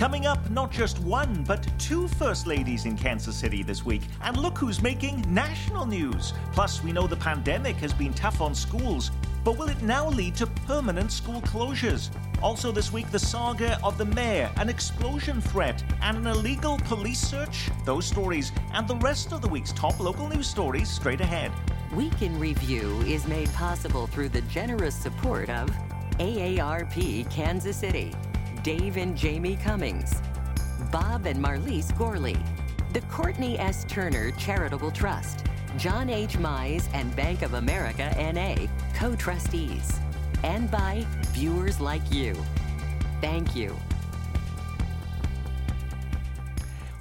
Coming up, not just one, but two First Ladies in Kansas City this week. And look who's making national news. Plus, we know the pandemic has been tough on schools, but will it now lead to permanent school closures? Also, this week, the saga of the mayor, an explosion threat, and an illegal police search. Those stories and the rest of the week's top local news stories straight ahead. Week in Review is made possible through the generous support of AARP Kansas City. Dave and Jamie Cummings, Bob and Marlise Gorley, the Courtney S. Turner Charitable Trust, John H. Mize and Bank of America NA, co trustees, and by viewers like you. Thank you.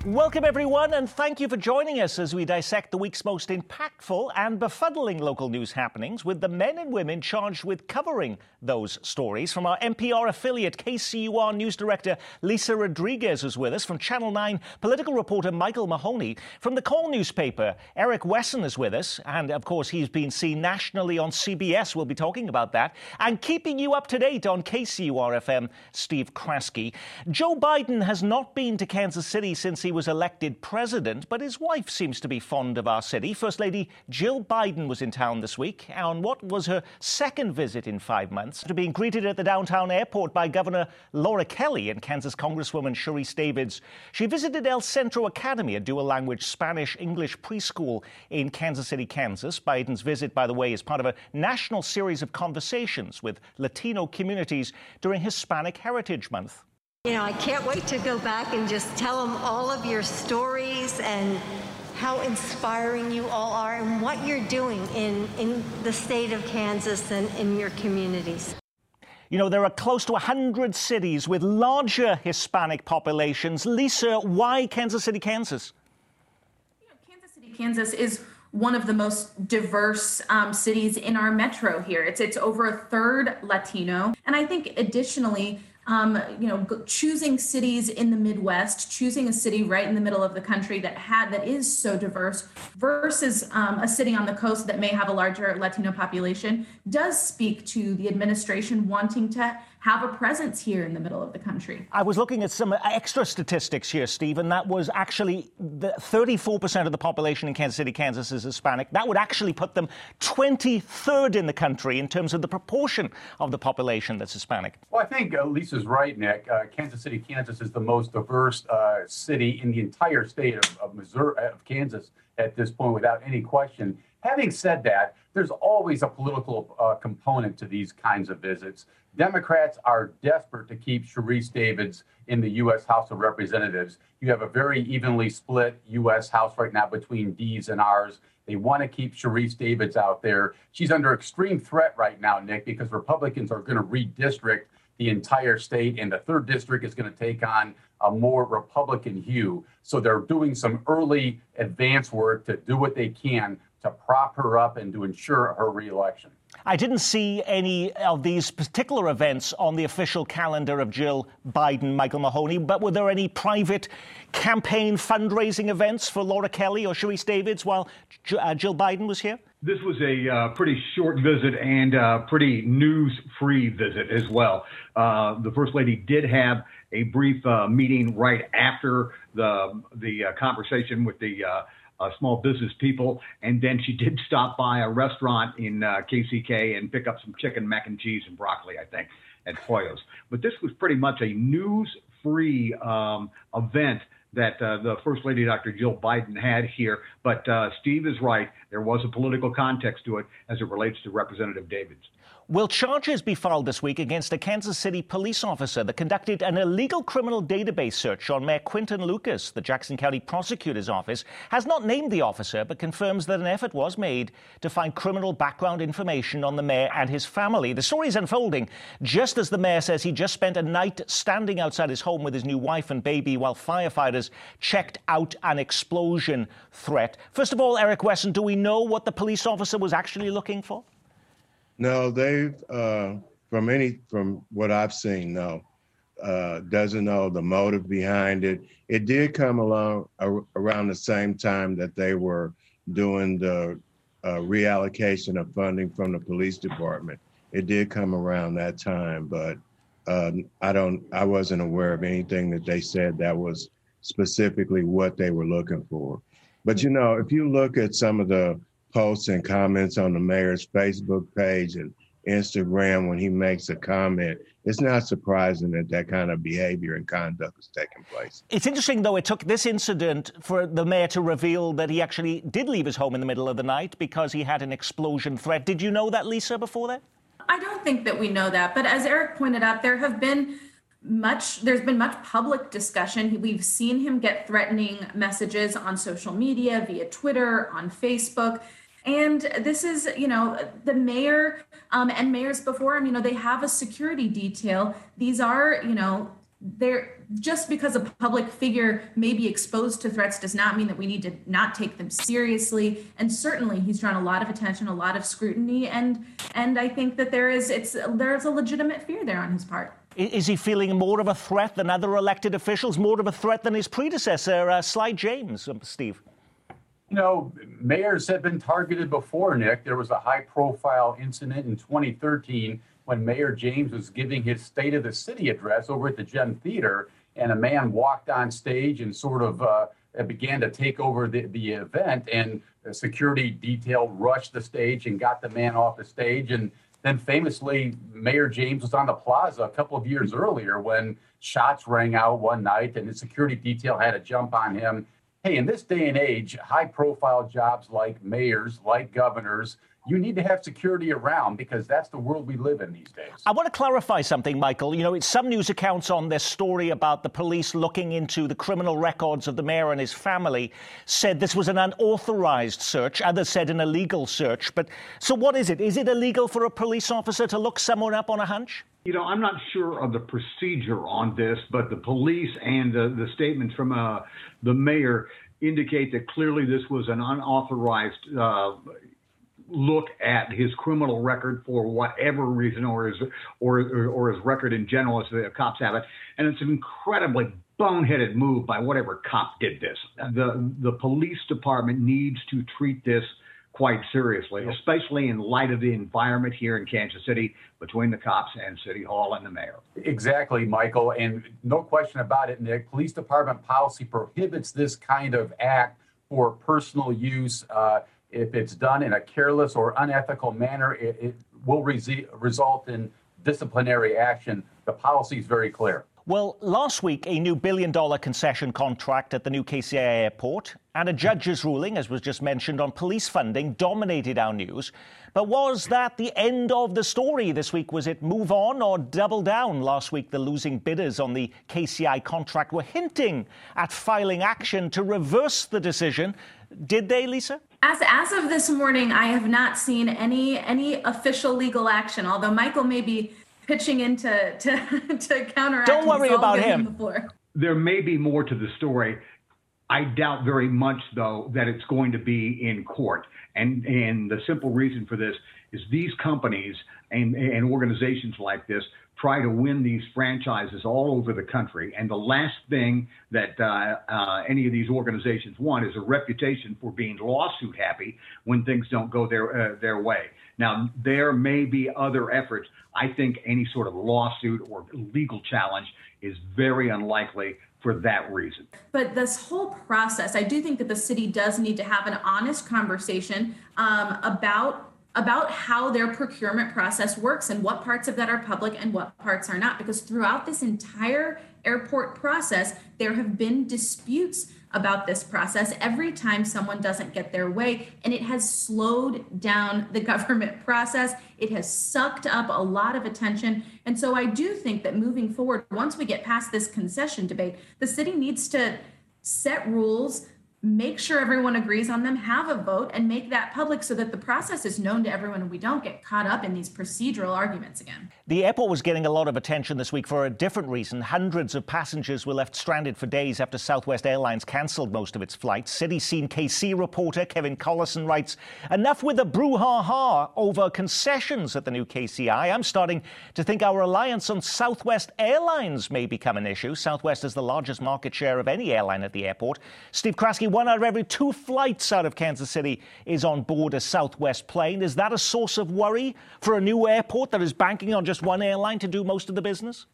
Welcome, everyone, and thank you for joining us as we dissect the week's most impactful and befuddling local news happenings with the men and women charged with covering those stories. From our NPR affiliate, KCUR News Director Lisa Rodriguez is with us. From Channel 9, political reporter Michael Mahoney. From the Call newspaper, Eric Wesson is with us. And of course, he's been seen nationally on CBS. We'll be talking about that. And keeping you up to date on KCUR FM, Steve Kraske. Joe Biden has not been to Kansas City since he he was elected president, but his wife seems to be fond of our city. First Lady Jill Biden was in town this week on what was her second visit in five months. To being greeted at the downtown airport by Governor Laura Kelly and Kansas Congresswoman Sharice Davids, she visited El Centro Academy, a dual language Spanish English preschool in Kansas City, Kansas. Biden's visit, by the way, is part of a national series of conversations with Latino communities during Hispanic Heritage Month. You know, I can't wait to go back and just tell them all of your stories and how inspiring you all are and what you're doing in, in the state of Kansas and in your communities. You know, there are close to 100 cities with larger Hispanic populations. Lisa, why Kansas City, Kansas? You know, Kansas City, Kansas is one of the most diverse um, cities in our metro here. It's it's over a third Latino, and I think additionally, um, you know, choosing cities in the Midwest, choosing a city right in the middle of the country that had that is so diverse versus um, a city on the coast that may have a larger Latino population does speak to the administration wanting to have a presence here in the middle of the country. I was looking at some extra statistics here, Steve, and that was actually the 34% of the population in Kansas City, Kansas is Hispanic. That would actually put them 23rd in the country in terms of the proportion of the population that's Hispanic. Well, I think uh, Lisa's right, Nick. Uh, Kansas City, Kansas is the most diverse uh, city in the entire state of, of Missouri, of Kansas at this point, without any question. Having said that, there's always a political uh, component to these kinds of visits. Democrats are desperate to keep Sharice Davids in the U.S. House of Representatives. You have a very evenly split U.S. House right now between D's and R's. They want to keep Sharice Davids out there. She's under extreme threat right now, Nick, because Republicans are going to redistrict the entire state, and the third district is going to take on a more Republican hue. So they're doing some early advance work to do what they can to prop her up and to ensure her reelection. I didn't see any of these particular events on the official calendar of Jill Biden, Michael Mahoney, but were there any private campaign fundraising events for Laura Kelly or Sharice Davids while uh, Jill Biden was here? This was a uh, pretty short visit and uh, pretty news free visit as well. Uh, the First Lady did have a brief uh, meeting right after the, the uh, conversation with the uh, small business people. And then she did stop by a restaurant in uh, KCK and pick up some chicken, mac and cheese, and broccoli, I think, at Pollo's. But this was pretty much a news free um, event that uh, the First Lady, Dr. Jill Biden, had here. But uh, Steve is right. There was a political context to it as it relates to Representative Davids. Will charges be filed this week against a Kansas City police officer that conducted an illegal criminal database search on Mayor Quinton Lucas? The Jackson County Prosecutor's Office has not named the officer, but confirms that an effort was made to find criminal background information on the mayor and his family. The story is unfolding just as the mayor says he just spent a night standing outside his home with his new wife and baby while firefighters checked out an explosion threat. First of all, Eric Wesson, do we know what the police officer was actually looking for? No, they've uh, from any from what I've seen, no. Uh, doesn't know the motive behind it. It did come along uh, around the same time that they were doing the uh, reallocation of funding from the police department. It did come around that time, but uh, I don't, I wasn't aware of anything that they said that was specifically what they were looking for. But you know, if you look at some of the posts and comments on the mayor's Facebook page and Instagram when he makes a comment, it's not surprising that that kind of behavior and conduct is taking place. It's interesting, though, it took this incident for the mayor to reveal that he actually did leave his home in the middle of the night because he had an explosion threat. Did you know that, Lisa, before that? I don't think that we know that. But as Eric pointed out, there have been much there's been much public discussion. We've seen him get threatening messages on social media via twitter on facebook. And this is you know the mayor um, and mayors before him you know they have a security detail. These are you know they're just because a public figure may be exposed to threats does not mean that we need to not take them seriously. And certainly he's drawn a lot of attention a lot of scrutiny and and i think that there is it's there's a legitimate fear there on his part is he feeling more of a threat than other elected officials, more of a threat than his predecessor, uh, Sly James, um, Steve? You know, mayors have been targeted before, Nick. There was a high profile incident in 2013 when Mayor James was giving his State of the City address over at the Gem Theater, and a man walked on stage and sort of uh, began to take over the, the event, and security detail rushed the stage and got the man off the stage. And then famously, Mayor James was on the plaza a couple of years earlier when shots rang out one night and the security detail had to jump on him. Hey, in this day and age, high profile jobs like mayors, like governors, you need to have security around because that's the world we live in these days. I want to clarify something, Michael. You know, it's some news accounts on this story about the police looking into the criminal records of the mayor and his family said this was an unauthorized search. Others said an illegal search. But so what is it? Is it illegal for a police officer to look someone up on a hunch? You know, I'm not sure of the procedure on this, but the police and the, the statements from uh, the mayor indicate that clearly this was an unauthorized uh, look at his criminal record for whatever reason, or his or or his record in general, as the cops have it, and it's an incredibly boneheaded move by whatever cop did this. The the police department needs to treat this quite seriously, especially in light of the environment here in Kansas City between the cops and City Hall and the mayor. Exactly, Michael. And no question about it, Nick, police department policy prohibits this kind of act for personal use. Uh, if it's done in a careless or unethical manner, it, it will re- result in disciplinary action. The policy is very clear. Well, last week, a new billion dollar concession contract at the new KCI airport and a judge's ruling, as was just mentioned, on police funding dominated our news. But was that the end of the story this week? Was it move on or double down? Last week, the losing bidders on the KCI contract were hinting at filing action to reverse the decision. Did they, Lisa? As as of this morning, I have not seen any any official legal action. Although Michael may be pitching in to to, to counteract. Don't worry about him. There may be more to the story. I doubt very much, though, that it's going to be in court. And and the simple reason for this is these companies and, and organizations like this try to win these franchises all over the country. And the last thing that uh, uh, any of these organizations want is a reputation for being lawsuit happy when things don't go their uh, their way. Now there may be other efforts. I think any sort of lawsuit or legal challenge is very unlikely for that reason. But this whole process, I do think that the city does need to have an honest conversation um, about about how their procurement process works and what parts of that are public and what parts are not. Because throughout this entire airport process, there have been disputes about this process every time someone doesn't get their way. And it has slowed down the government process. It has sucked up a lot of attention. And so I do think that moving forward, once we get past this concession debate, the city needs to set rules make sure everyone agrees on them, have a vote, and make that public so that the process is known to everyone and we don't get caught up in these procedural arguments again. The airport was getting a lot of attention this week for a different reason. Hundreds of passengers were left stranded for days after Southwest Airlines cancelled most of its flights. City Scene KC reporter Kevin Collison writes Enough with the brouhaha over concessions at the new KCI. I'm starting to think our reliance on Southwest Airlines may become an issue. Southwest is the largest market share of any airline at the airport. Steve Kraske one out of every two flights out of Kansas City is on board a Southwest plane. Is that a source of worry for a new airport that is banking on just one airline to do most of the business?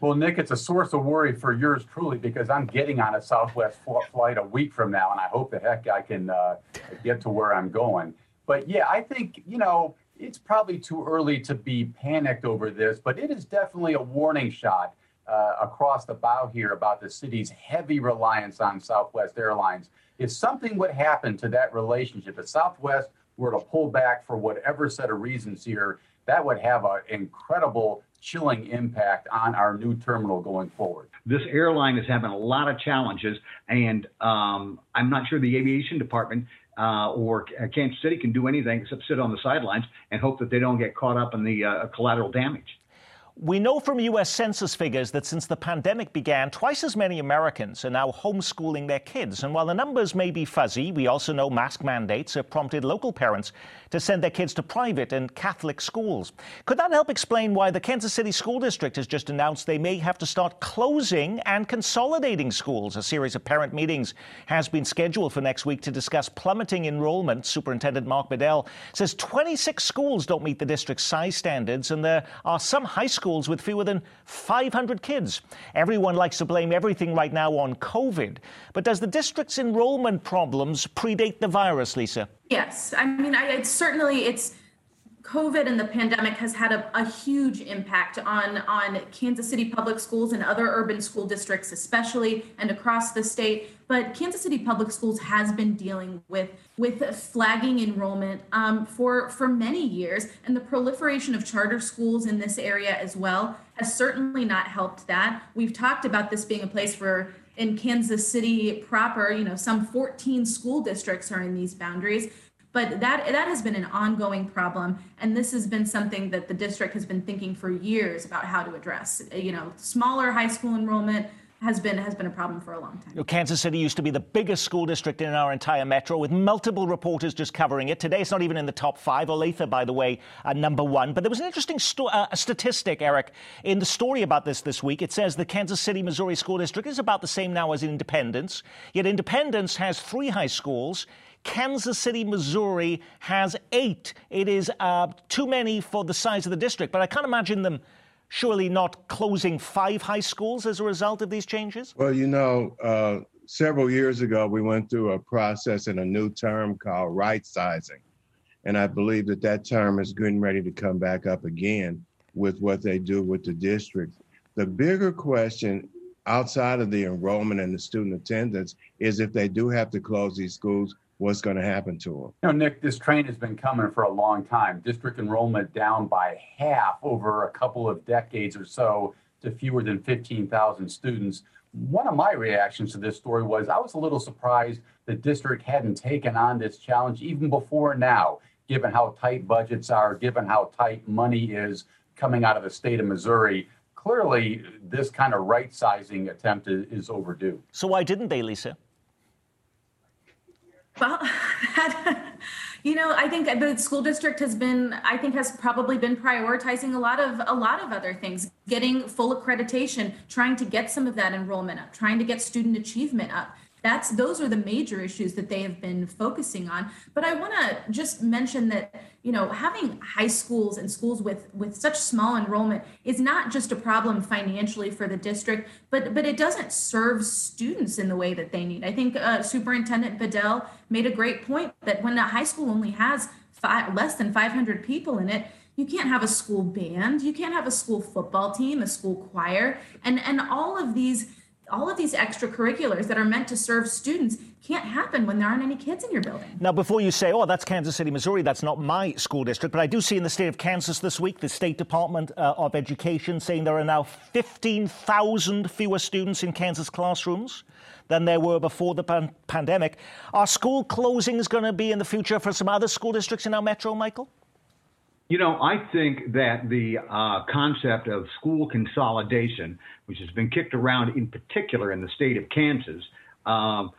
Well, Nick, it's a source of worry for yours truly because I'm getting on a Southwest flight a week from now, and I hope the heck I can uh, get to where I'm going. But yeah, I think, you know, it's probably too early to be panicked over this, but it is definitely a warning shot uh, across the bow here about the city's heavy reliance on Southwest Airlines. If something would happen to that relationship, if Southwest were to pull back for whatever set of reasons here, that would have an incredible chilling impact on our new terminal going forward. This airline is having a lot of challenges, and um, I'm not sure the aviation department uh, or Kansas City can do anything except sit on the sidelines and hope that they don't get caught up in the uh, collateral damage. We know from U.S. Census figures that since the pandemic began, twice as many Americans are now homeschooling their kids. And while the numbers may be fuzzy, we also know mask mandates have prompted local parents to send their kids to private and Catholic schools. Could that help explain why the Kansas City School District has just announced they may have to start closing and consolidating schools? A series of parent meetings has been scheduled for next week to discuss plummeting enrollment. Superintendent Mark Bedell says 26 schools don't meet the district's size standards, and there are some high schools schools with fewer than 500 kids. Everyone likes to blame everything right now on COVID. But does the district's enrollment problems predate the virus, Lisa? Yes. I mean, I, it's certainly it's COVID and the pandemic has had a, a, huge impact on, on Kansas City public schools and other urban school districts, especially and across the state. But Kansas City Public Schools has been dealing with with flagging enrollment um, for for many years, and the proliferation of charter schools in this area as well has certainly not helped that. We've talked about this being a place where in Kansas City proper, you know, some 14 school districts are in these boundaries but that that has been an ongoing problem and this has been something that the district has been thinking for years about how to address you know smaller high school enrollment has been has been a problem for a long time. You know, Kansas City used to be the biggest school district in our entire metro, with multiple reporters just covering it. Today, it's not even in the top five. Olathe, by the way, uh, number one. But there was an interesting sto- uh, statistic, Eric, in the story about this this week. It says the Kansas City, Missouri school district is about the same now as Independence. Yet Independence has three high schools. Kansas City, Missouri has eight. It is uh, too many for the size of the district, but I can't imagine them surely not closing five high schools as a result of these changes? Well, you know, uh, several years ago, we went through a process in a new term called right sizing. And I believe that that term is getting ready to come back up again with what they do with the district. The bigger question outside of the enrollment and the student attendance is if they do have to close these schools, what's going to happen to them. You know, Nick, this train has been coming for a long time. District enrollment down by half over a couple of decades or so to fewer than 15,000 students. One of my reactions to this story was I was a little surprised the district hadn't taken on this challenge even before now, given how tight budgets are, given how tight money is coming out of the state of Missouri. Clearly, this kind of right sizing attempt is, is overdue. So, why didn't they, Lisa? Well, you know, I think the school district has been, I think, has probably been prioritizing a lot of a lot of other things, getting full accreditation, trying to get some of that enrollment up, trying to get student achievement up that's those are the major issues that they have been focusing on. But i want to just mention that you know having high schools and schools with with such small enrollment is not just a problem financially for the district but but it doesn't serve students in the way that they need. I think uh, superintendent bedell made a great point that when a high school only has five, less than 500 people in it you can't have a school band you can't have a school football team a school choir and and all of these all of these extracurriculars that are meant to serve students can't happen when there aren't any kids in your building. Now, before you say, oh, that's Kansas City, Missouri, that's not my school district, but I do see in the state of Kansas this week, the State Department uh, of Education saying there are now 15,000 fewer students in Kansas classrooms than there were before the pan- pandemic. Are school closings going to be in the future for some other school districts in our metro, Michael? You know, I think that the uh, concept of school consolidation, which has been kicked around in particular in the state of Kansas, um,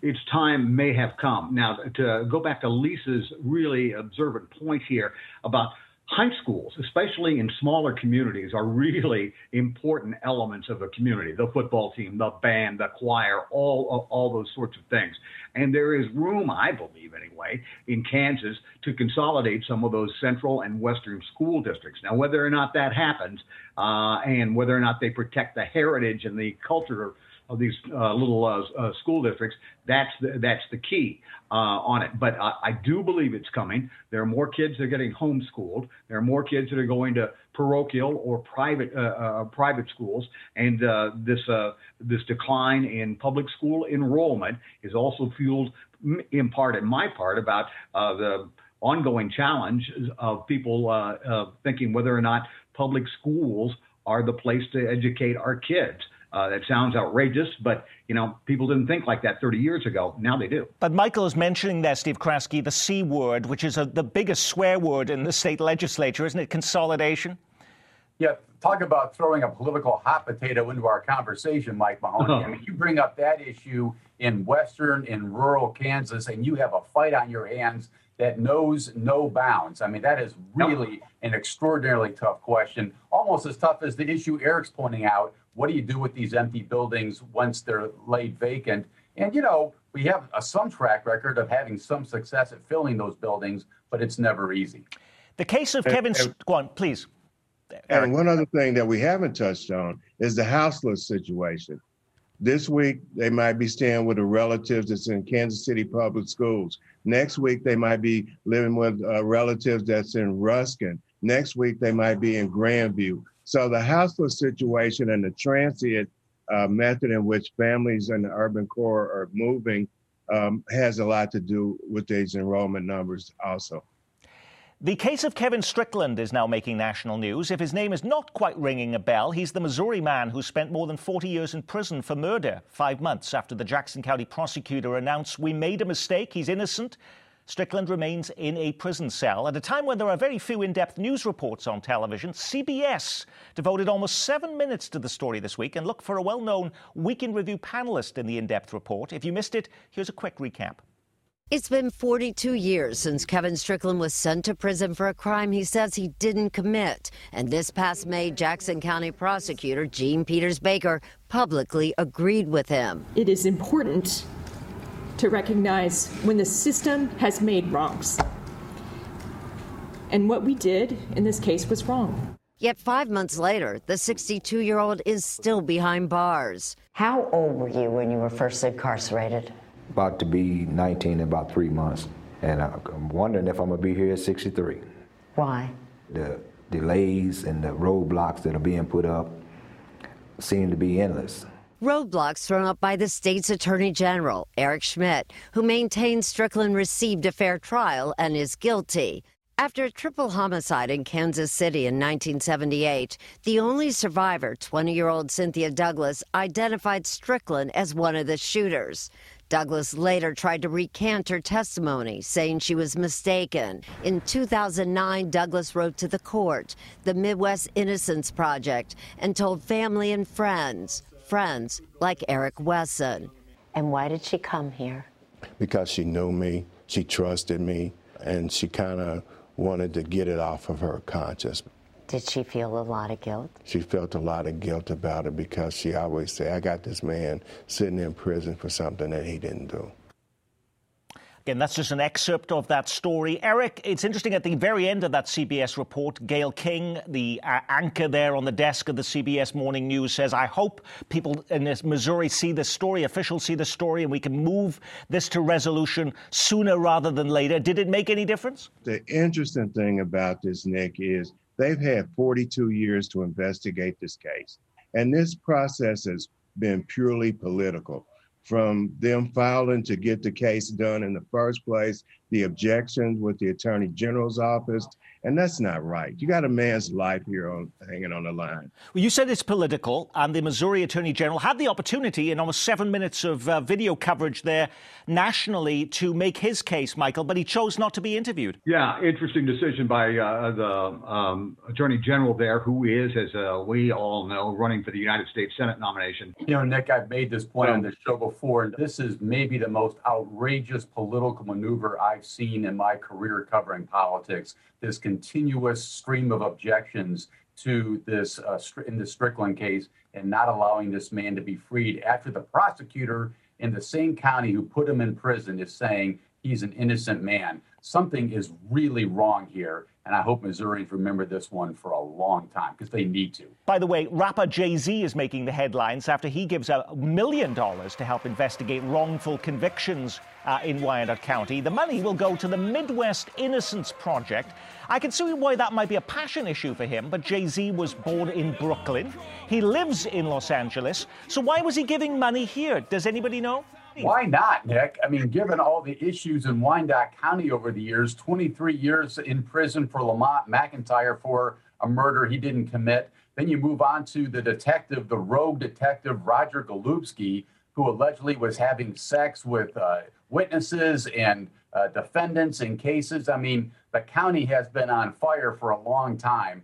its time may have come. Now, to go back to Lisa's really observant point here about high schools, especially in smaller communities, are really important elements of a community. The football team, the band, the choir, all all those sorts of things. And there is room, I believe anyway, in Kansas to consolidate some of those central and western school districts. Now, whether or not that happens, uh, and whether or not they protect the heritage and the culture of these uh, little uh, uh, school districts. That's the, that's the key uh, on it. But I, I, do believe it's coming. There are more kids that are getting homeschooled. There are more kids that are going to parochial or private uh, uh, private schools, and this this decline in public school enrollment is also fueled in part, in my part, about the ongoing challenge of people thinking whether or not public schools are the place to educate our kids. Uh, that sounds outrageous, but you know people didn't think like that 30 years ago. Now they do. But Michael is mentioning there, Steve Kraske, the C word, which is a, the biggest swear word in the state legislature, isn't it? Consolidation. Yeah, talk about throwing a political hot potato into our conversation, Mike Mahoney. I mean, you bring up that issue in western, in rural Kansas, and you have a fight on your hands that knows no bounds. I mean, that is really nope. an extraordinarily tough question, almost as tough as the issue Eric's pointing out what do you do with these empty buildings once they're laid vacant? And, you know, we have a, some track record of having some success at filling those buildings, but it's never easy. The case of Kevin, and, go on, please. Eric. And one other thing that we haven't touched on is the houseless situation. This week, they might be staying with a relative that's in Kansas City Public Schools. Next week, they might be living with uh, a relative that's in Ruskin. Next week, they might be in Grandview. So the houseless situation and the transient uh, method in which families in the urban core are moving um, has a lot to do with these enrollment numbers also. The case of Kevin Strickland is now making national news. If his name is not quite ringing a bell, he's the Missouri man who spent more than 40 years in prison for murder, five months after the Jackson County prosecutor announced, We made a mistake, he's innocent, Strickland remains in a prison cell. At a time when there are very few in depth news reports on television, CBS devoted almost seven minutes to the story this week and look for a well known Week in Review panelist in the in depth report. If you missed it, here's a quick recap. It's been 42 years since Kevin Strickland was sent to prison for a crime he says he didn't commit. And this past May, Jackson County prosecutor Jean Peters Baker publicly agreed with him. It is important to recognize when the system has made wrongs. And what we did in this case was wrong. Yet five months later, the 62 year old is still behind bars. How old were you when you were first incarcerated? About to be 19 in about three months. And I'm wondering if I'm going to be here at 63. Why? The delays and the roadblocks that are being put up seem to be endless roadblocks thrown up by the state's attorney general, Eric Schmitt, who maintains Strickland received a fair trial and is guilty. After a triple homicide in Kansas City in 1978, the only survivor, 20 year old Cynthia Douglas, identified Strickland as one of the shooters. Douglas later tried to recant her testimony, saying she was mistaken. In 2009, Douglas wrote to the court, the Midwest Innocence Project, and told family and friends friends like Eric Wesson. And why did she come here? Because she knew me, she trusted me, and she kind of wanted to get it off of her conscience. Did she feel a lot of guilt? She felt a lot of guilt about it because she always said, I got this man sitting in prison for something that he didn't do. Again, that's just an excerpt of that story. Eric, it's interesting at the very end of that CBS report, Gayle King, the uh, anchor there on the desk of the CBS Morning News, says, I hope people in Missouri see this story, officials see the story, and we can move this to resolution sooner rather than later. Did it make any difference? The interesting thing about this, Nick, is they've had 42 years to investigate this case. And this process has been purely political from them filing to get the case done in the first place, the objections with the attorney general's office, and that's not right. You got a man's life here on, hanging on the line. Well, you said it's political, and the Missouri Attorney General had the opportunity in almost seven minutes of uh, video coverage there nationally to make his case, Michael, but he chose not to be interviewed. Yeah, interesting decision by uh, the um, Attorney General there, who is, as uh, we all know, running for the United States Senate nomination. You know, Nick, I've made this point on the show before. And this is maybe the most outrageous political maneuver I've I've seen in my career covering politics. This continuous stream of objections to this uh, in the Strickland case and not allowing this man to be freed after the prosecutor in the same county who put him in prison is saying he's an innocent man. Something is really wrong here. And I hope Missourians remember this one for a long time because they need to. By the way, rapper Jay Z is making the headlines after he gives a million dollars to help investigate wrongful convictions uh, in Wyandotte County. The money will go to the Midwest Innocence Project. I can see why that might be a passion issue for him, but Jay Z was born in Brooklyn. He lives in Los Angeles. So why was he giving money here? Does anybody know? Why not, Nick? I mean, given all the issues in Wyandotte County over the years, 23 years in prison for Lamont McIntyre for a murder he didn't commit. Then you move on to the detective, the rogue detective, Roger Golubski, who allegedly was having sex with uh, witnesses and uh, defendants in cases. I mean, the county has been on fire for a long time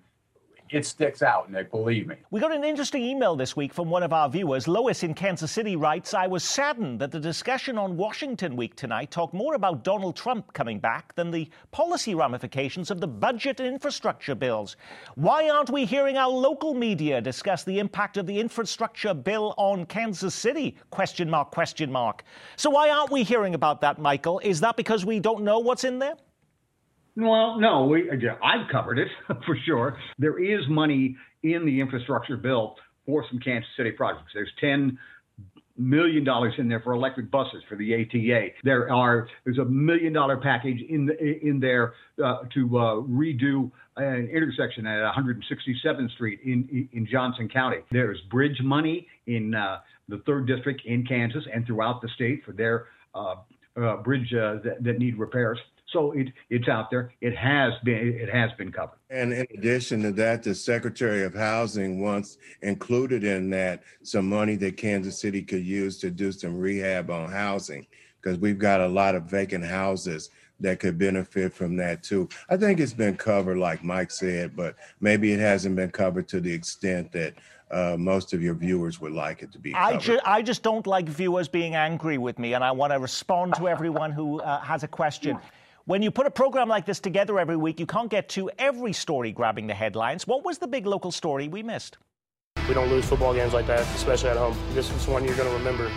it sticks out, Nick, believe me. We got an interesting email this week from one of our viewers. Lois in Kansas City writes I was saddened that the discussion on Washington Week tonight talked more about Donald Trump coming back than the policy ramifications of the budget and infrastructure bills. Why aren't we hearing our local media discuss the impact of the infrastructure bill on Kansas City? Question mark, question mark. So why aren't we hearing about that, Michael? Is that because we don't know what's in there? Well, no, we, I've covered it for sure. There is money in the infrastructure bill for some Kansas City projects. There's 10 million dollars in there for electric buses for the ATA. There are there's a million dollar package in the, in there uh, to uh, redo an intersection at 167th Street in in Johnson County. There's bridge money in uh, the third district in Kansas and throughout the state for their uh, uh, bridge uh, that, that need repairs. So it, it's out there. It has been it has been covered. And in addition to that, the Secretary of Housing wants included in that some money that Kansas City could use to do some rehab on housing because we've got a lot of vacant houses that could benefit from that too. I think it's been covered, like Mike said, but maybe it hasn't been covered to the extent that uh, most of your viewers would like it to be. I, ju- I, just don't like viewers being angry with me, and I want to respond to everyone who uh, has a question. When you put a program like this together every week, you can't get to every story grabbing the headlines. What was the big local story we missed? We don't lose football games like that, especially at home. This is one you're going to remember.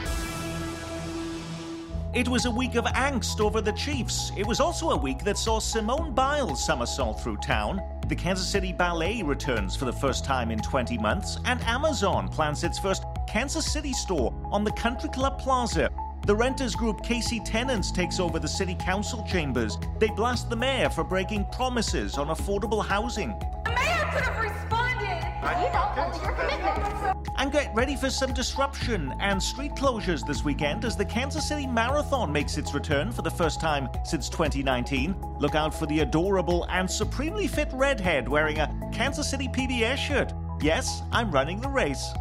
It was a week of angst over the Chiefs. It was also a week that saw Simone Biles somersault through town. The Kansas City Ballet returns for the first time in 20 months, and Amazon plans its first Kansas City store on the Country Club Plaza. The renters group KC Tenants takes over the city council chambers. They blast the mayor for breaking promises on affordable housing. The mayor could have responded. You know, your commitment. And get ready for some disruption and street closures this weekend as the Kansas City Marathon makes its return for the first time since 2019. Look out for the adorable and supremely fit redhead wearing a Kansas City PBS shirt. Yes, I'm running the race.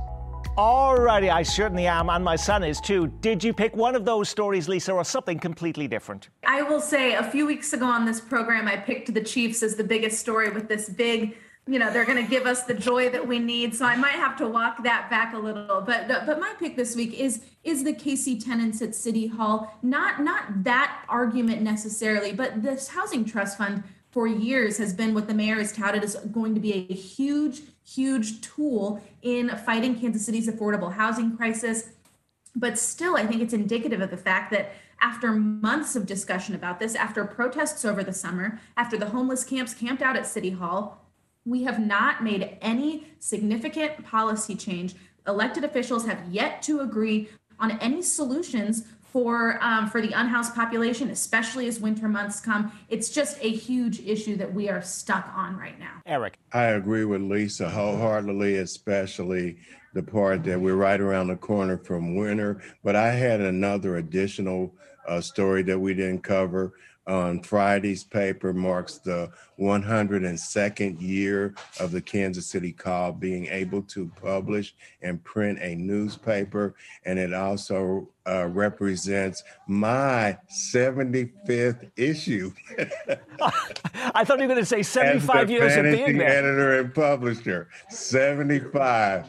Alrighty, I certainly am, and my son is too. Did you pick one of those stories, Lisa, or something completely different? I will say a few weeks ago on this program, I picked the Chiefs as the biggest story with this big, you know, they're going to give us the joy that we need. So I might have to walk that back a little. But but my pick this week is is the KC tenants at City Hall. Not not that argument necessarily, but this housing trust fund for years has been what the mayor has touted as going to be a huge, huge tool in fighting Kansas City's affordable housing crisis. But still, I think it's indicative of the fact that after months of discussion about this, after protests over the summer, after the homeless camps camped out at City Hall, we have not made any significant policy change. Elected officials have yet to agree on any solutions for um, for the unhoused population, especially as winter months come. It's just a huge issue that we are stuck on right now. Eric, I agree with Lisa wholeheartedly, especially the part that we're right around the corner from winter. But I had another additional uh, story that we didn't cover on Friday's paper marks the 102nd year of the Kansas City Call being able to publish and print a newspaper. And it also uh, represents my 75th issue. I thought you were going to say 75 years of being there. editor and publisher. 75.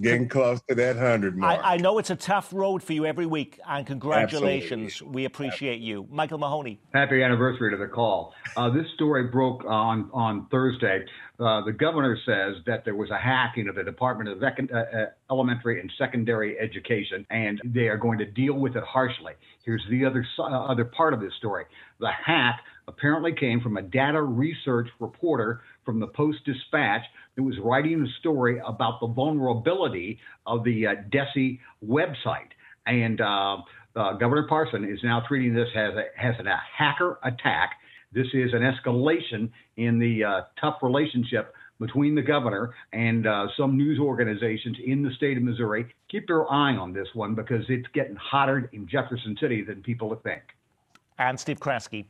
Getting close to that 100 mark. I, I, know it's a tough road for you every week, and congratulations. Absolutely. We appreciate you. Michael Mahoney. Happy anniversary to the call. Uh, this story broke on, on Thursday. Uh, the governor says that there was a hacking of the Department of uh, uh, Elementary and Secondary Education, and they are going to deal with it harshly. Here's the other uh, other part of this story. The hack apparently came from a data research reporter from the Post Dispatch who was writing a story about the vulnerability of the uh, DESE website. And uh, uh, Governor Parson is now treating this as a, as a hacker attack. This is an escalation in the uh, tough relationship between the governor and uh, some news organizations in the state of Missouri. Keep your eye on this one because it's getting hotter in Jefferson City than people think. And Steve Kraske.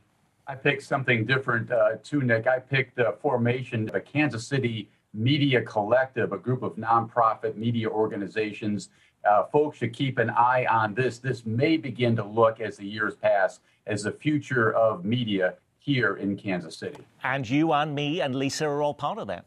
I picked something different uh, too, Nick. I picked the formation of a Kansas City Media Collective, a group of nonprofit media organizations. Uh, folks should keep an eye on this. This may begin to look as the years pass as the future of media here in Kansas City. And you and me and Lisa are all part of that.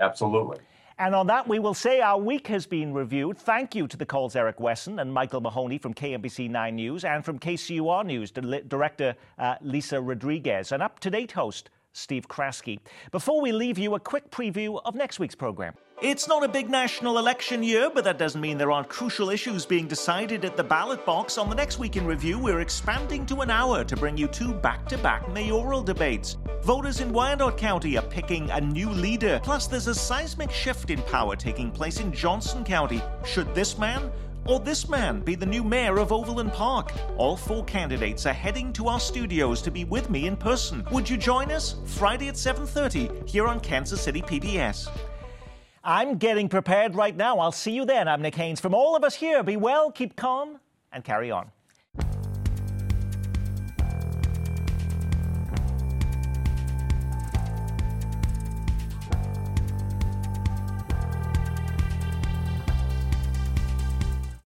Absolutely. And on that, we will say our week has been reviewed. Thank you to the calls Eric Wesson and Michael Mahoney from KMBC 9 News and from KCUR News, Director uh, Lisa Rodriguez, and up to date host Steve Kraske. Before we leave you, a quick preview of next week's program. It's not a big national election year, but that doesn't mean there aren't crucial issues being decided at the ballot box. On the next week in review, we're expanding to an hour to bring you two back to back mayoral debates. Voters in Wyandotte County are picking a new leader. Plus, there's a seismic shift in power taking place in Johnson County. Should this man or this man be the new mayor of Overland Park? All four candidates are heading to our studios to be with me in person. Would you join us Friday at 7:30 here on Kansas City PBS? I'm getting prepared right now. I'll see you then. I'm Nick Haines. From all of us here, be well, keep calm, and carry on.